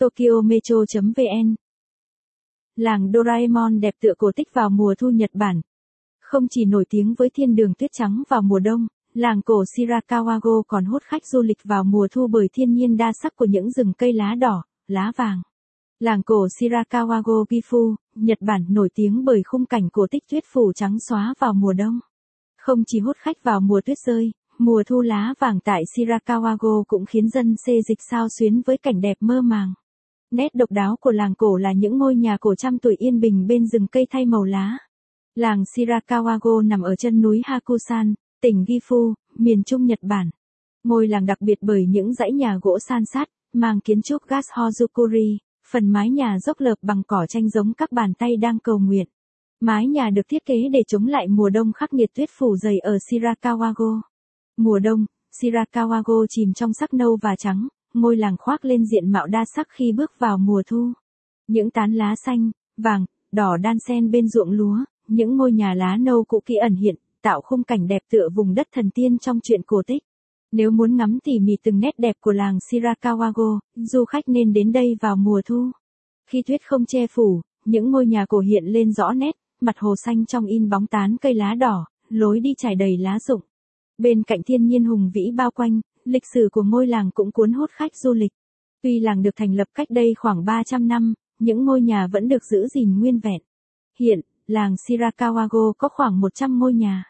Tokyo Metro.vn Làng Doraemon đẹp tựa cổ tích vào mùa thu Nhật Bản. Không chỉ nổi tiếng với thiên đường tuyết trắng vào mùa đông, làng cổ Shirakawago còn hút khách du lịch vào mùa thu bởi thiên nhiên đa sắc của những rừng cây lá đỏ, lá vàng. Làng cổ Shirakawago Gifu, Nhật Bản nổi tiếng bởi khung cảnh cổ tích tuyết phủ trắng xóa vào mùa đông. Không chỉ hút khách vào mùa tuyết rơi, mùa thu lá vàng tại Shirakawago cũng khiến dân xê dịch sao xuyến với cảnh đẹp mơ màng. Nét độc đáo của làng cổ là những ngôi nhà cổ trăm tuổi yên bình bên rừng cây thay màu lá. Làng Shirakawago nằm ở chân núi Hakusan, tỉnh Gifu, miền trung Nhật Bản. Ngôi làng đặc biệt bởi những dãy nhà gỗ san sát, mang kiến trúc gas hozukuri, phần mái nhà dốc lợp bằng cỏ tranh giống các bàn tay đang cầu nguyện. Mái nhà được thiết kế để chống lại mùa đông khắc nghiệt tuyết phủ dày ở Shirakawago. Mùa đông, Shirakawago chìm trong sắc nâu và trắng, ngôi làng khoác lên diện mạo đa sắc khi bước vào mùa thu. Những tán lá xanh, vàng, đỏ đan xen bên ruộng lúa, những ngôi nhà lá nâu cũ kỹ ẩn hiện, tạo khung cảnh đẹp tựa vùng đất thần tiên trong truyện cổ tích. Nếu muốn ngắm tỉ mỉ từng nét đẹp của làng Shirakawago, du khách nên đến đây vào mùa thu. Khi tuyết không che phủ, những ngôi nhà cổ hiện lên rõ nét, mặt hồ xanh trong in bóng tán cây lá đỏ, lối đi trải đầy lá rụng. Bên cạnh thiên nhiên hùng vĩ bao quanh, lịch sử của ngôi làng cũng cuốn hút khách du lịch. Tuy làng được thành lập cách đây khoảng 300 năm, những ngôi nhà vẫn được giữ gìn nguyên vẹn. Hiện, làng Shirakawago có khoảng 100 ngôi nhà.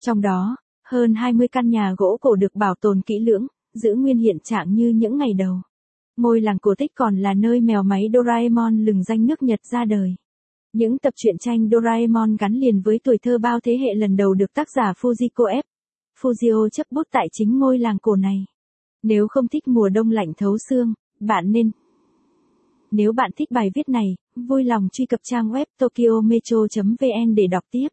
Trong đó, hơn 20 căn nhà gỗ cổ được bảo tồn kỹ lưỡng, giữ nguyên hiện trạng như những ngày đầu. Ngôi làng cổ tích còn là nơi mèo máy Doraemon lừng danh nước Nhật ra đời. Những tập truyện tranh Doraemon gắn liền với tuổi thơ bao thế hệ lần đầu được tác giả Fujiko F. Fujio chấp bút tại chính ngôi làng cổ này. Nếu không thích mùa đông lạnh thấu xương, bạn nên. Nếu bạn thích bài viết này, vui lòng truy cập trang web tokyometro.vn để đọc tiếp.